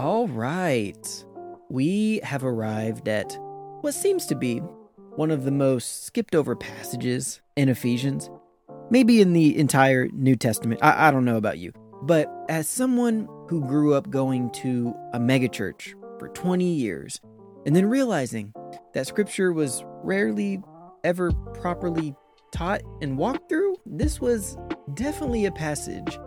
All right. We have arrived at what seems to be one of the most skipped over passages in Ephesians, maybe in the entire New Testament. I, I don't know about you, but as someone who grew up going to a megachurch for 20 years and then realizing that scripture was rarely ever properly taught and walked through, this was definitely a passage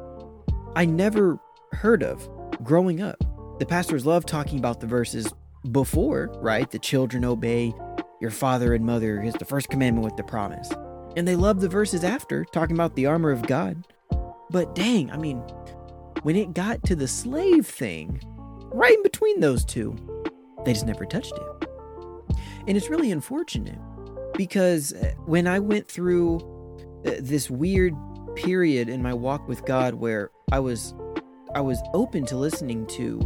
I never heard of growing up. The pastors love talking about the verses before, right? The children obey your father and mother is the first commandment with the promise. And they love the verses after, talking about the armor of God. But dang, I mean, when it got to the slave thing, right in between those two, they just never touched it. And it's really unfortunate because uh, when I went through uh, this weird period in my walk with God where I was I was open to listening to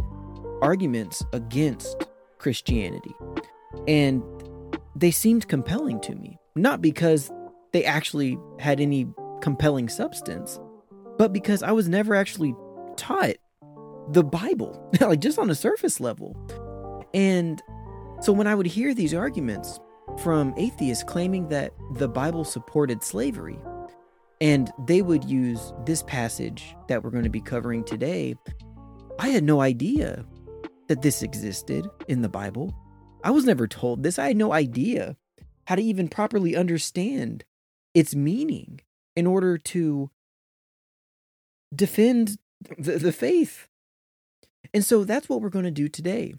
arguments against Christianity. And they seemed compelling to me, not because they actually had any compelling substance, but because I was never actually taught the Bible, like just on a surface level. And so when I would hear these arguments from atheists claiming that the Bible supported slavery, and they would use this passage that we're going to be covering today, I had no idea that this existed in the Bible. I was never told this. I had no idea how to even properly understand its meaning in order to defend the, the faith. And so that's what we're going to do today.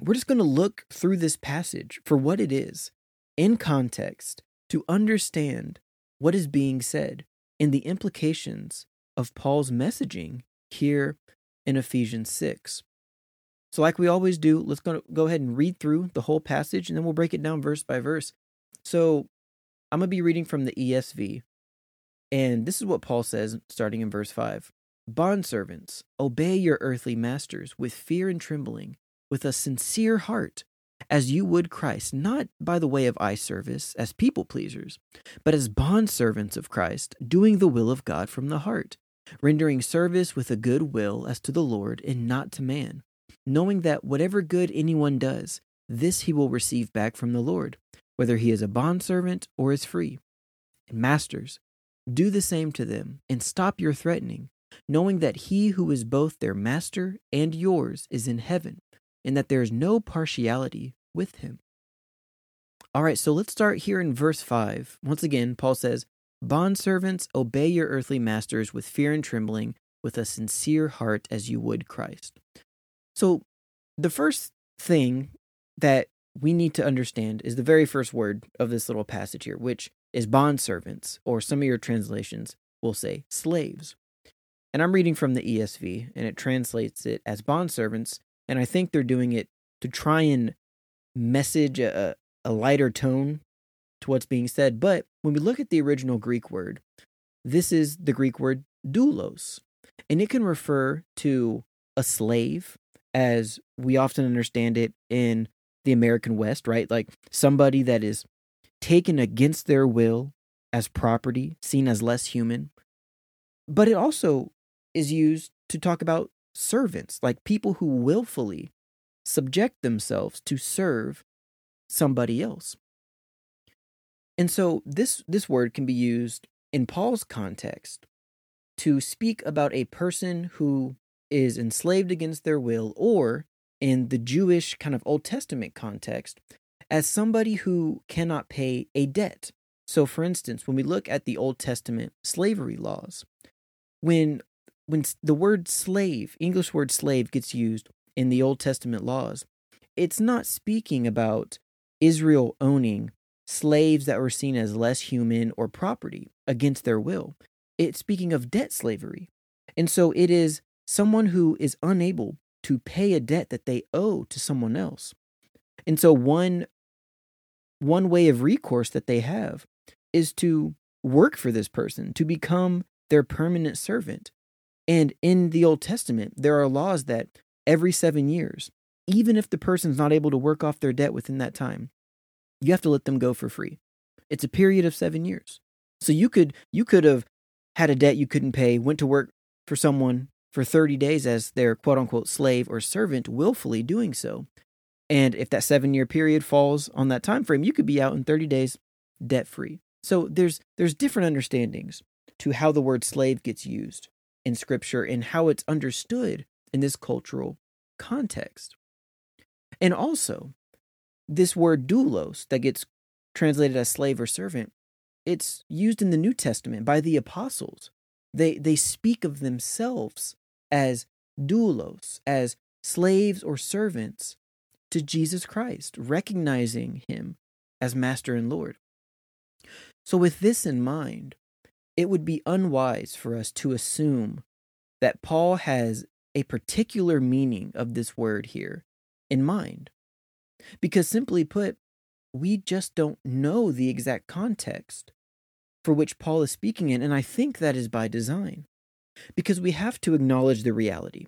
We're just going to look through this passage for what it is in context to understand what is being said and the implications of Paul's messaging here in Ephesians 6. So, like we always do, let's go, go ahead and read through the whole passage and then we'll break it down verse by verse. So, I'm going to be reading from the ESV. And this is what Paul says starting in verse 5 Bondservants, obey your earthly masters with fear and trembling, with a sincere heart, as you would Christ, not by the way of eye service as people pleasers, but as bondservants of Christ, doing the will of God from the heart, rendering service with a good will as to the Lord and not to man knowing that whatever good anyone does, this he will receive back from the Lord, whether he is a bondservant or is free. And masters, do the same to them, and stop your threatening, knowing that he who is both their master and yours is in heaven, and that there is no partiality with him. All right, so let's start here in verse 5. Once again, Paul says, Bondservants, obey your earthly masters with fear and trembling, with a sincere heart as you would Christ. So, the first thing that we need to understand is the very first word of this little passage here, which is bondservants, or some of your translations will say slaves. And I'm reading from the ESV, and it translates it as bondservants, and I think they're doing it to try and message a, a lighter tone to what's being said. But when we look at the original Greek word, this is the Greek word doulos, and it can refer to a slave as we often understand it in the American West, right? Like somebody that is taken against their will as property, seen as less human. But it also is used to talk about servants, like people who willfully subject themselves to serve somebody else. And so this this word can be used in Paul's context to speak about a person who is enslaved against their will, or in the Jewish kind of Old Testament context, as somebody who cannot pay a debt. So, for instance, when we look at the Old Testament slavery laws, when when the word slave, English word slave, gets used in the Old Testament laws, it's not speaking about Israel owning slaves that were seen as less human or property against their will. It's speaking of debt slavery. And so it is someone who is unable to pay a debt that they owe to someone else. And so one one way of recourse that they have is to work for this person, to become their permanent servant. And in the Old Testament, there are laws that every 7 years, even if the person's not able to work off their debt within that time, you have to let them go for free. It's a period of 7 years. So you could you could have had a debt you couldn't pay, went to work for someone for 30 days as their quote unquote slave or servant, willfully doing so. And if that seven year period falls on that time frame, you could be out in 30 days debt free. So there's there's different understandings to how the word slave gets used in scripture and how it's understood in this cultural context. And also, this word doulos that gets translated as slave or servant, it's used in the New Testament by the apostles. They they speak of themselves as doulos, as slaves or servants to Jesus Christ, recognizing him as master and Lord. So, with this in mind, it would be unwise for us to assume that Paul has a particular meaning of this word here in mind. Because, simply put, we just don't know the exact context for which Paul is speaking in, and I think that is by design. Because we have to acknowledge the reality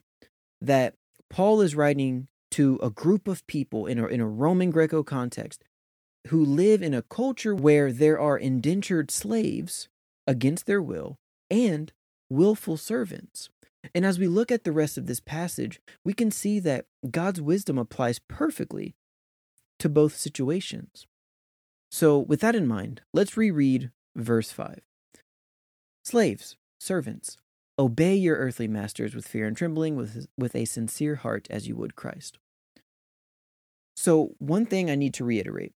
that Paul is writing to a group of people in a, in a Roman Greco context who live in a culture where there are indentured slaves against their will and willful servants. And as we look at the rest of this passage, we can see that God's wisdom applies perfectly to both situations. So, with that in mind, let's reread verse 5. Slaves, servants, obey your earthly masters with fear and trembling, with, with a sincere heart, as you would Christ. So, one thing I need to reiterate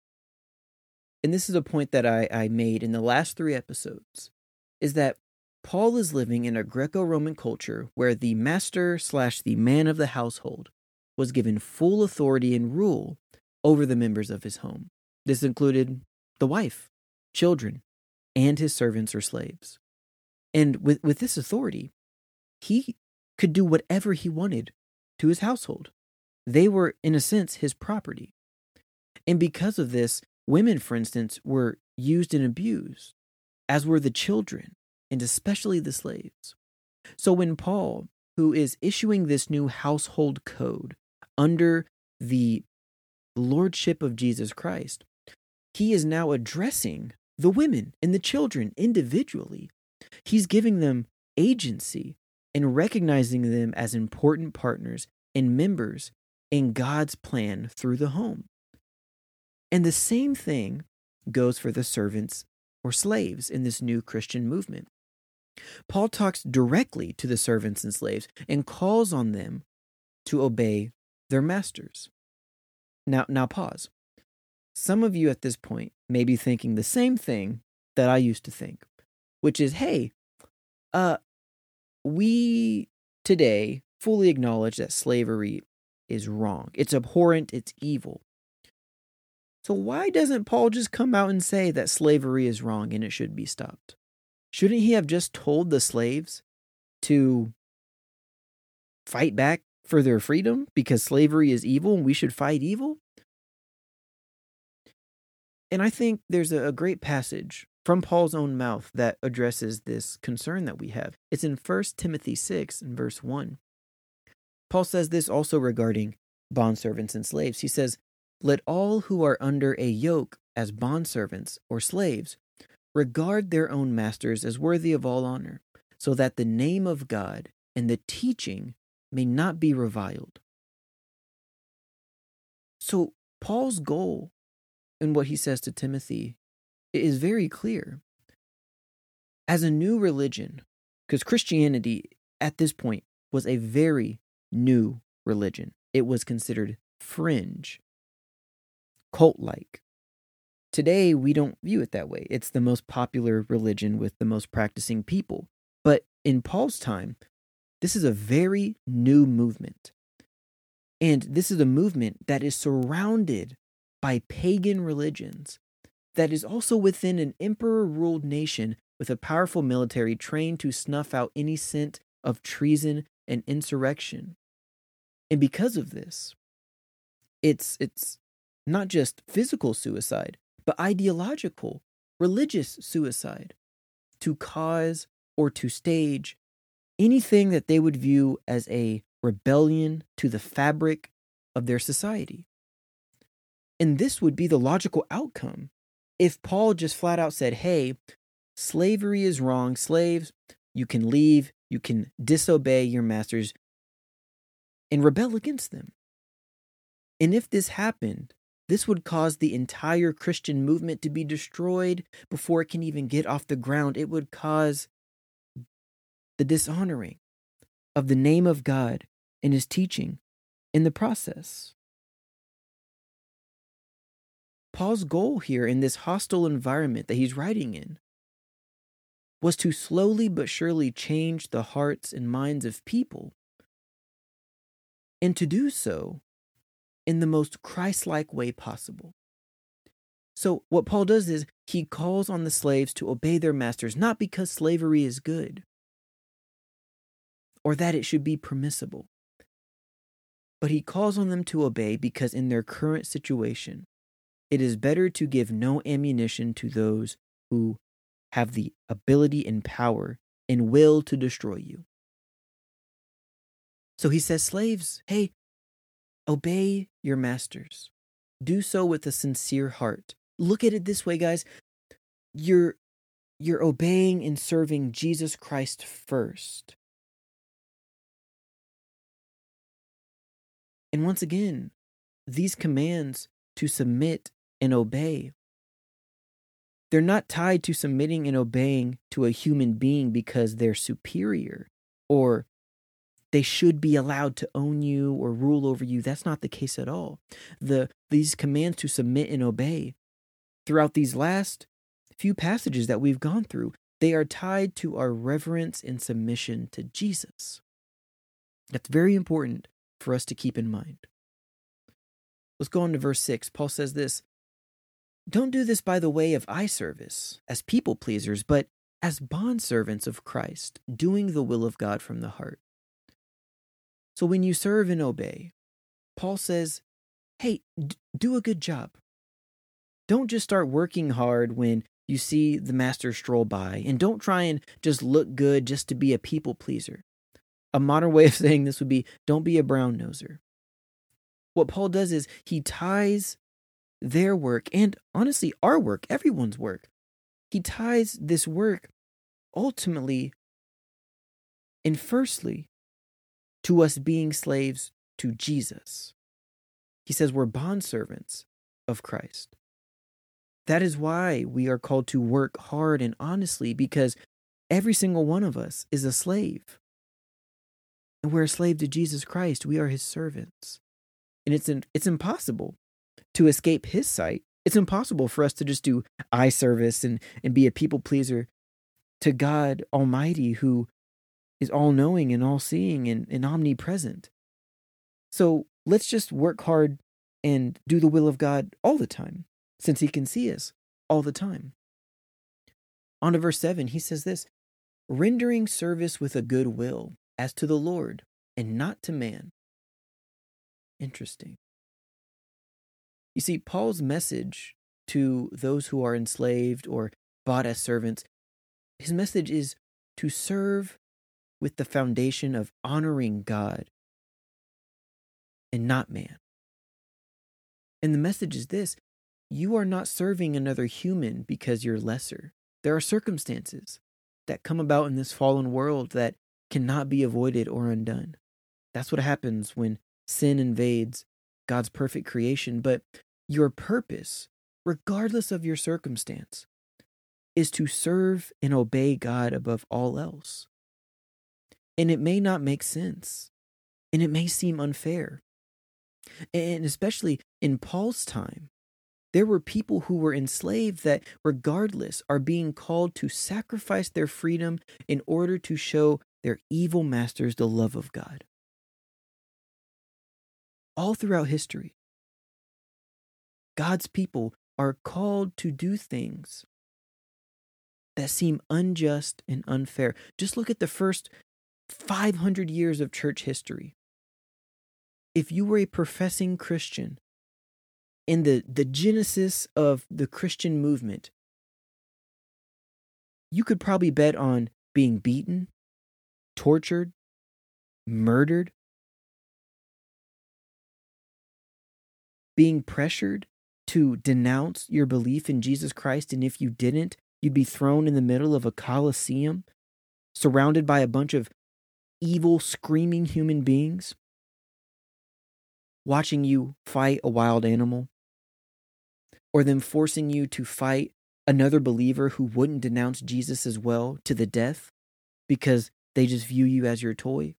and this is a point that I, I made in the last three episodes, is that Paul is living in a Greco Roman culture where the master slash the man of the household was given full authority and rule over the members of his home. This included the wife, children, and his servants or slaves. And with, with this authority, he could do whatever he wanted to his household. They were, in a sense, his property. And because of this, Women, for instance, were used and abused, as were the children, and especially the slaves. So when Paul, who is issuing this new household code under the lordship of Jesus Christ, he is now addressing the women and the children individually. He's giving them agency and recognizing them as important partners and members in God's plan through the home. And the same thing goes for the servants or slaves in this new Christian movement. Paul talks directly to the servants and slaves and calls on them to obey their masters. Now, now pause. Some of you at this point may be thinking the same thing that I used to think, which is, hey, uh, we today fully acknowledge that slavery is wrong. It's abhorrent, it's evil. So, why doesn't Paul just come out and say that slavery is wrong and it should be stopped? Shouldn't he have just told the slaves to fight back for their freedom because slavery is evil and we should fight evil? And I think there's a great passage from Paul's own mouth that addresses this concern that we have. It's in 1 Timothy 6 and verse 1. Paul says this also regarding bondservants and slaves. He says, let all who are under a yoke as bondservants or slaves regard their own masters as worthy of all honor, so that the name of God and the teaching may not be reviled. So, Paul's goal in what he says to Timothy is very clear. As a new religion, because Christianity at this point was a very new religion, it was considered fringe cult like. Today, we don't view it that way. It's the most popular religion with the most practicing people. But in Paul's time, this is a very new movement. And this is a movement that is surrounded by pagan religions, that is also within an emperor ruled nation with a powerful military trained to snuff out any scent of treason and insurrection. And because of this, it's, it's not just physical suicide, but ideological, religious suicide to cause or to stage anything that they would view as a rebellion to the fabric of their society. And this would be the logical outcome if Paul just flat out said, hey, slavery is wrong, slaves, you can leave, you can disobey your masters and rebel against them. And if this happened, this would cause the entire Christian movement to be destroyed before it can even get off the ground. It would cause the dishonoring of the name of God and his teaching in the process. Paul's goal here in this hostile environment that he's writing in was to slowly but surely change the hearts and minds of people, and to do so in the most Christ like way possible. So, what Paul does is he calls on the slaves to obey their masters, not because slavery is good or that it should be permissible, but he calls on them to obey because in their current situation, it is better to give no ammunition to those who have the ability and power and will to destroy you. So he says, Slaves, hey, obey your masters. Do so with a sincere heart. Look at it this way, guys. You're you're obeying and serving Jesus Christ first. And once again, these commands to submit and obey they're not tied to submitting and obeying to a human being because they're superior or they should be allowed to own you or rule over you. That's not the case at all. The these commands to submit and obey throughout these last few passages that we've gone through, they are tied to our reverence and submission to Jesus. That's very important for us to keep in mind. Let's go on to verse 6. Paul says this don't do this by the way of eye service, as people pleasers, but as bondservants of Christ, doing the will of God from the heart. So when you serve and obey, Paul says, hey, d- do a good job. Don't just start working hard when you see the master stroll by, and don't try and just look good just to be a people pleaser. A modern way of saying this would be don't be a brown noser. What Paul does is he ties their work and honestly our work, everyone's work. He ties this work ultimately and firstly to us being slaves to Jesus. He says we're bondservants of Christ. That is why we are called to work hard and honestly because every single one of us is a slave. And we're a slave to Jesus Christ. We are his servants. And it's, it's impossible to escape his sight. It's impossible for us to just do eye service and, and be a people pleaser to God Almighty, who is all knowing and all seeing and, and omnipresent. So let's just work hard and do the will of God all the time, since He can see us all the time. On to verse 7, he says this rendering service with a good will as to the Lord and not to man. Interesting. You see, Paul's message to those who are enslaved or bought as servants, his message is to serve with the foundation of honoring God and not man. And the message is this you are not serving another human because you're lesser. There are circumstances that come about in this fallen world that cannot be avoided or undone. That's what happens when sin invades God's perfect creation, but your purpose, regardless of your circumstance, is to serve and obey God above all else. And it may not make sense, and it may seem unfair. And especially in Paul's time, there were people who were enslaved that, regardless, are being called to sacrifice their freedom in order to show their evil masters the love of God all throughout history. God's people are called to do things that seem unjust and unfair. Just look at the first 500 years of church history. If you were a professing Christian in the, the genesis of the Christian movement, you could probably bet on being beaten, tortured, murdered, being pressured to denounce your belief in Jesus Christ. And if you didn't, you'd be thrown in the middle of a coliseum surrounded by a bunch of evil, screaming human beings, watching you fight a wild animal, or them forcing you to fight another believer who wouldn't denounce Jesus as well to the death because they just view you as your toy.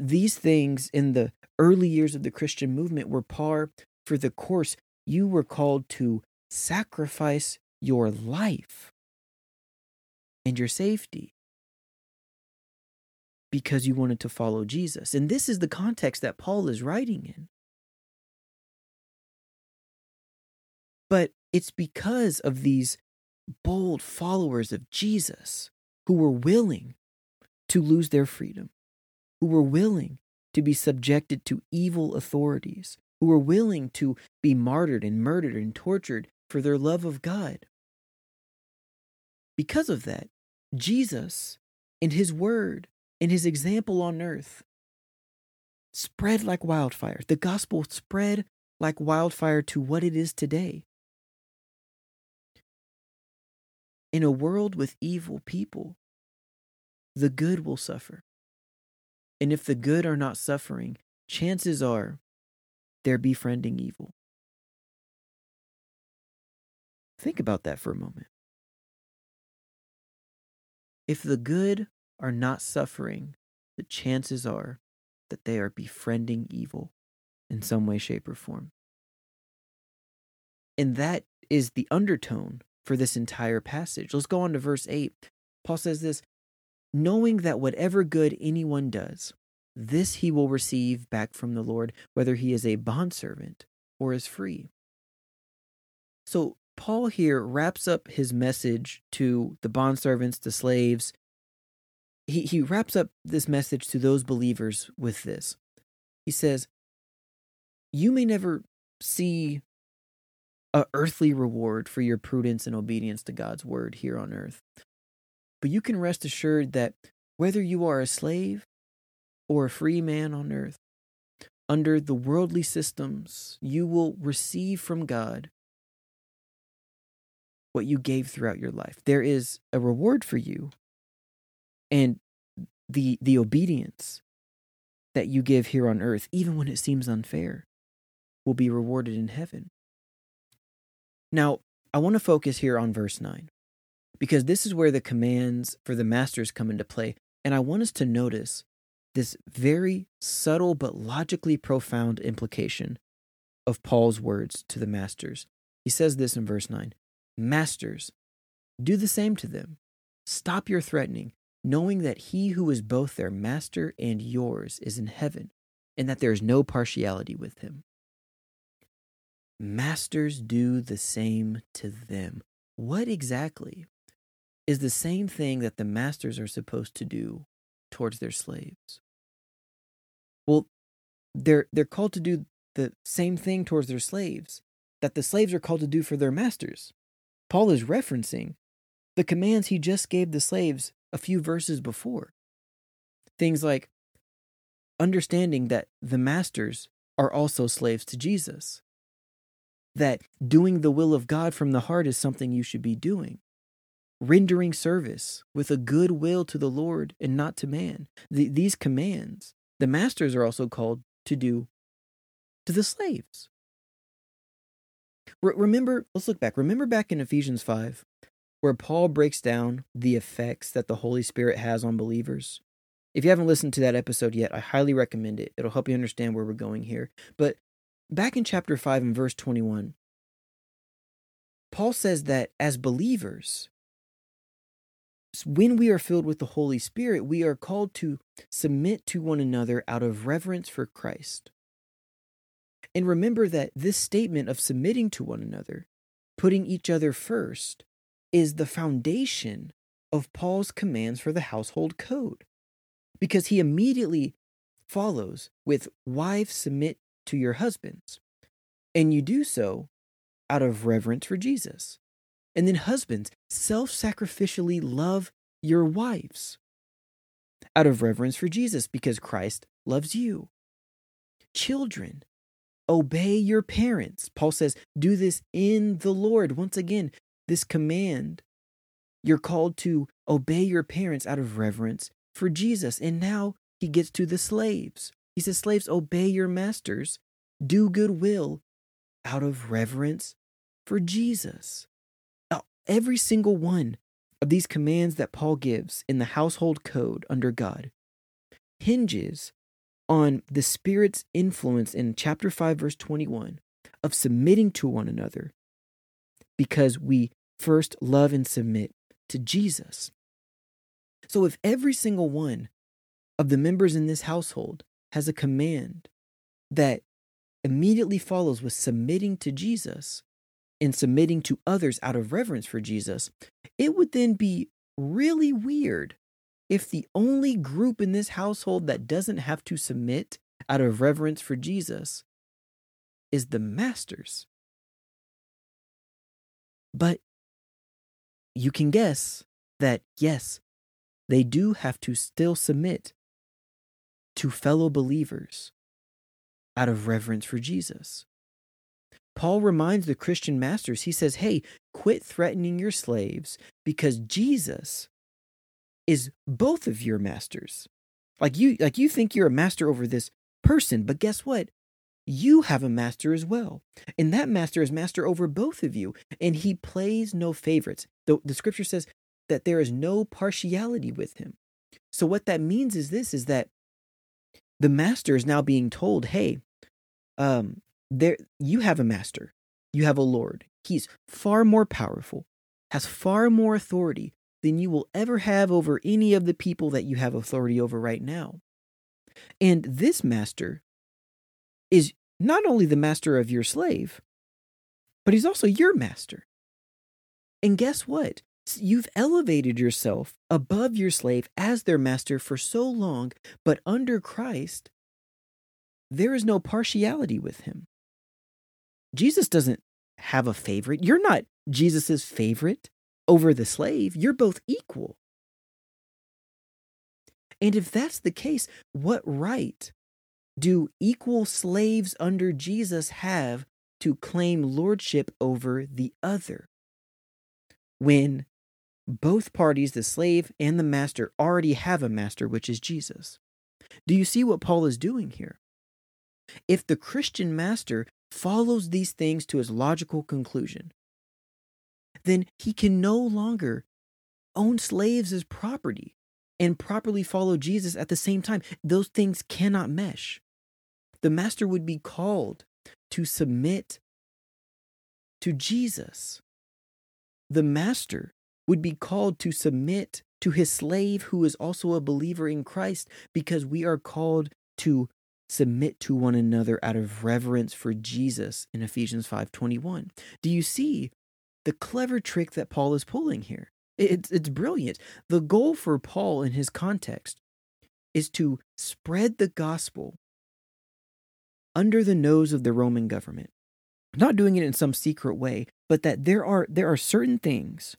These things in the early years of the Christian movement were par for the course. You were called to sacrifice your life and your safety because you wanted to follow Jesus. And this is the context that Paul is writing in. But it's because of these bold followers of Jesus who were willing to lose their freedom, who were willing to be subjected to evil authorities, who were willing to be martyred and murdered and tortured for their love of God. Because of that, Jesus, in his word, in his example on earth, spread like wildfire. The gospel spread like wildfire to what it is today. In a world with evil people, the good will suffer. And if the good are not suffering, chances are they're befriending evil. Think about that for a moment. If the good are not suffering, the chances are that they are befriending evil in some way, shape, or form. And that is the undertone for this entire passage. Let's go on to verse 8. Paul says this knowing that whatever good anyone does, this he will receive back from the Lord, whether he is a bondservant or is free. So, Paul here wraps up his message to the bondservants, the slaves. He, he wraps up this message to those believers with this. He says, You may never see a earthly reward for your prudence and obedience to God's word here on earth. But you can rest assured that whether you are a slave or a free man on earth, under the worldly systems, you will receive from God what you gave throughout your life. There is a reward for you. And the the obedience that you give here on earth, even when it seems unfair, will be rewarded in heaven. Now, I want to focus here on verse 9 because this is where the commands for the masters come into play. And I want us to notice this very subtle but logically profound implication of Paul's words to the masters. He says this in verse 9 Masters, do the same to them. Stop your threatening, knowing that he who is both their master and yours is in heaven, and that there is no partiality with him. Masters do the same to them. What exactly is the same thing that the masters are supposed to do towards their slaves? Well, they're they're called to do the same thing towards their slaves that the slaves are called to do for their masters. Paul is referencing the commands he just gave the slaves a few verses before. Things like understanding that the masters are also slaves to Jesus that doing the will of God from the heart is something you should be doing. Rendering service with a good will to the Lord and not to man. The, these commands, the masters are also called to do to the slaves. Re- remember, let's look back. Remember back in Ephesians 5, where Paul breaks down the effects that the Holy Spirit has on believers. If you haven't listened to that episode yet, I highly recommend it. It'll help you understand where we're going here. But back in chapter 5 and verse 21, Paul says that as believers, when we are filled with the Holy Spirit, we are called to submit to one another out of reverence for Christ. And remember that this statement of submitting to one another, putting each other first, is the foundation of Paul's commands for the household code. Because he immediately follows with wives submit to your husbands. And you do so out of reverence for Jesus. And then, husbands, self sacrificially love your wives out of reverence for Jesus because Christ loves you. Children, obey your parents. Paul says, do this in the Lord. Once again, this command You're called to obey your parents out of reverence for Jesus. And now he gets to the slaves. He says, Slaves, obey your masters, do good will out of reverence for Jesus. Every single one of these commands that Paul gives in the household code under God hinges on the Spirit's influence in chapter 5, verse 21 of submitting to one another because we first love and submit to Jesus. So if every single one of the members in this household has a command that immediately follows with submitting to Jesus and submitting to others out of reverence for Jesus, it would then be really weird if the only group in this household that doesn't have to submit out of reverence for Jesus is the masters. But you can guess that, yes, they do have to still submit to fellow believers out of reverence for Jesus. Paul reminds the Christian masters, he says, Hey, quit threatening your slaves because Jesus is both of your masters. Like you like you think you're a master over this person, but guess what? You have a master as well. And that master is master over both of you, and he plays no favorites. The, the scripture says that there is no partiality with him. So what that means is this is that the master is now being told, "Hey, um, there you have a master, you have a lord. He's far more powerful, has far more authority than you will ever have over any of the people that you have authority over right now. And this master is not only the master of your slave, but he's also your master. And guess what? You've elevated yourself above your slave as their master for so long, but under Christ, there is no partiality with him. Jesus doesn't have a favorite. You're not Jesus's favorite over the slave. You're both equal. And if that's the case, what right do equal slaves under Jesus have to claim lordship over the other? When both parties, the slave and the master, already have a master, which is Jesus. Do you see what Paul is doing here? If the Christian master follows these things to his logical conclusion, then he can no longer own slaves as property and properly follow Jesus at the same time. Those things cannot mesh. The master would be called to submit to Jesus. The master would be called to submit to his slave who is also a believer in Christ because we are called to submit to one another out of reverence for Jesus in Ephesians 5:21. Do you see the clever trick that Paul is pulling here? It's it's brilliant. The goal for Paul in his context is to spread the gospel under the nose of the Roman government. Not doing it in some secret way, but that there are there are certain things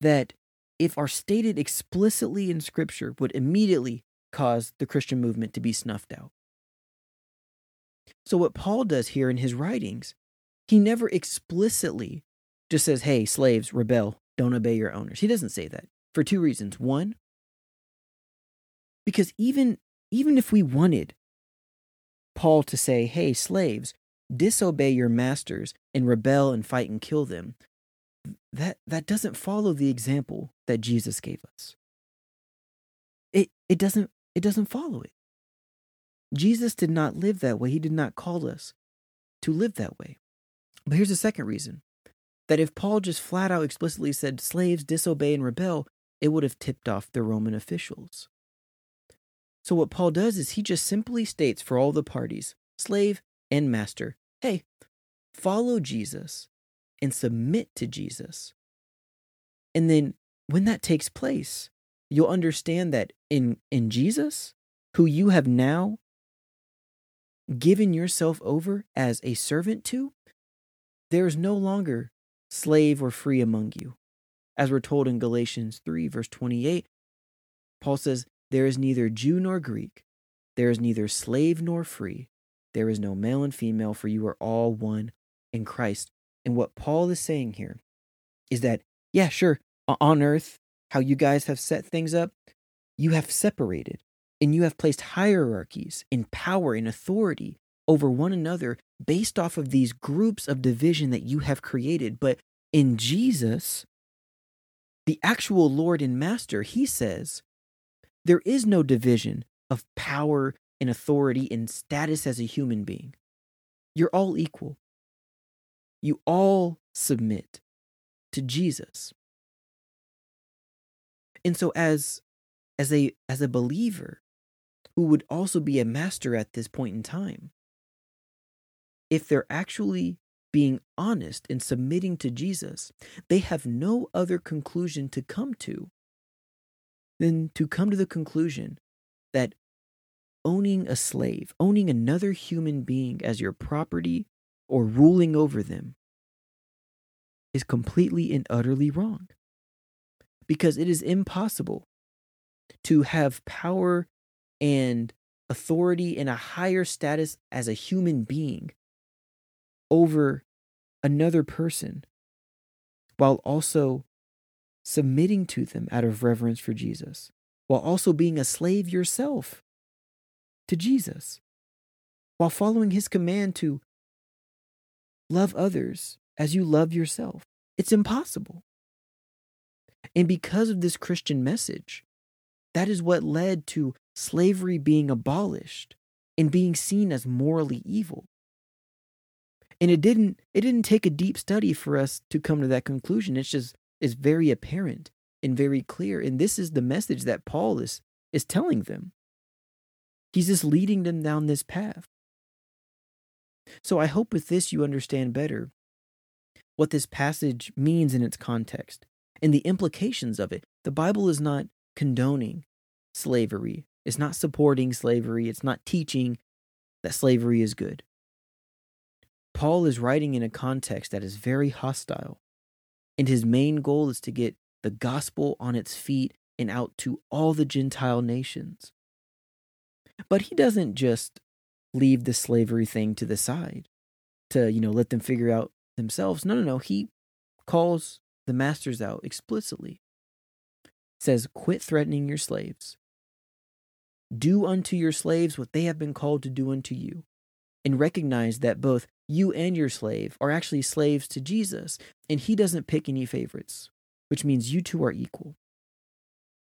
that if are stated explicitly in scripture would immediately cause the Christian movement to be snuffed out. So, what Paul does here in his writings, he never explicitly just says, hey, slaves, rebel, don't obey your owners. He doesn't say that for two reasons. One, because even, even if we wanted Paul to say, hey, slaves, disobey your masters and rebel and fight and kill them, that, that doesn't follow the example that Jesus gave us. It, it, doesn't, it doesn't follow it. Jesus did not live that way. He did not call us to live that way. But here's the second reason that if Paul just flat out explicitly said slaves disobey and rebel, it would have tipped off the Roman officials. So what Paul does is he just simply states for all the parties, slave and master, hey, follow Jesus and submit to Jesus. And then when that takes place, you'll understand that in in Jesus, who you have now given yourself over as a servant to, there is no longer slave or free among you. As we're told in Galatians 3, verse 28, Paul says, There is neither Jew nor Greek, there is neither slave nor free, there is no male and female, for you are all one in Christ. And what Paul is saying here is that, yeah, sure, on earth, how you guys have set things up, you have separated and you have placed hierarchies in power and authority over one another based off of these groups of division that you have created. But in Jesus, the actual Lord and Master, he says, there is no division of power and authority and status as a human being. You're all equal. You all submit to Jesus. And so as as a as a believer who would also be a master at this point in time, if they're actually being honest and submitting to Jesus, they have no other conclusion to come to than to come to the conclusion that owning a slave, owning another human being as your property or ruling over them is completely and utterly wrong. Because it is impossible to have power and authority and a higher status as a human being over another person while also submitting to them out of reverence for Jesus, while also being a slave yourself to Jesus, while following his command to love others as you love yourself. It's impossible. And because of this Christian message, that is what led to slavery being abolished and being seen as morally evil. And it didn't it didn't take a deep study for us to come to that conclusion. It's just it's very apparent and very clear. And this is the message that Paul is is telling them. He's just leading them down this path. So I hope with this you understand better what this passage means in its context and the implications of it. The Bible is not condoning slavery, it's not supporting slavery, it's not teaching that slavery is good. Paul is writing in a context that is very hostile, and his main goal is to get the gospel on its feet and out to all the Gentile nations. But he doesn't just leave the slavery thing to the side to, you know, let them figure out themselves. No, no, no. He calls the masters out explicitly. Says, quit threatening your slaves. Do unto your slaves what they have been called to do unto you. And recognize that both you and your slave are actually slaves to Jesus, and he doesn't pick any favorites, which means you two are equal.